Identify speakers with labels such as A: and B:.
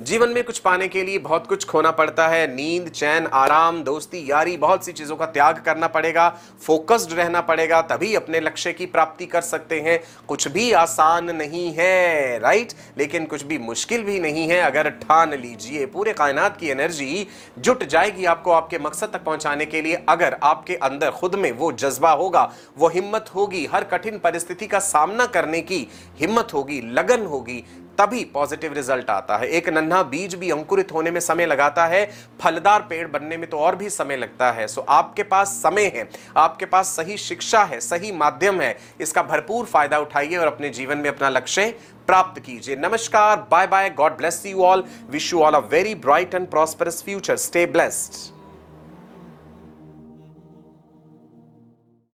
A: जीवन में कुछ पाने के लिए बहुत कुछ खोना पड़ता है। नींद, चैन, आराम, दोस्ती, यारी, बहुत सी चीज़ों का त्याग करना पड़ेगा। फोकस्ड रहना पड़ेगा, तभी अपने लक्ष्य की प्राप्ति कर सकते हैं। कुछ भी आसान नहीं है राइट लेकिन कुछ भी मुश्किल भी नहीं है। अगर ठान लीजिए, पूरे कायनात की एनर्जी जुट जाएगी आपको आपके मकसद तक पहुँचाने के लिए। अगर आपके अंदर खुद में वो जज्बा होगा, वो हिम्मत होगी, हर कठिन परिस्थिति का सामना करने की हिम्मत होगी, लगन होगी तभी पॉजिटिव रिज़ल्ट आता है। एक नन्हा बीज भी अंकुरित होने में समय लगाता है, फलदार पेड़ बनने में तो और भी समय लगता है। सो आपके पास समय है, आपके पास सही शिक्षा है, सही माध्यम है, इसका भरपूर फ़ायदा उठाइए और अपने जीवन में अपना लक्ष्य प्राप्त कीजिए। नमस्कार bye bye God bless you all wish you all a very bright and prosperous future stay blessed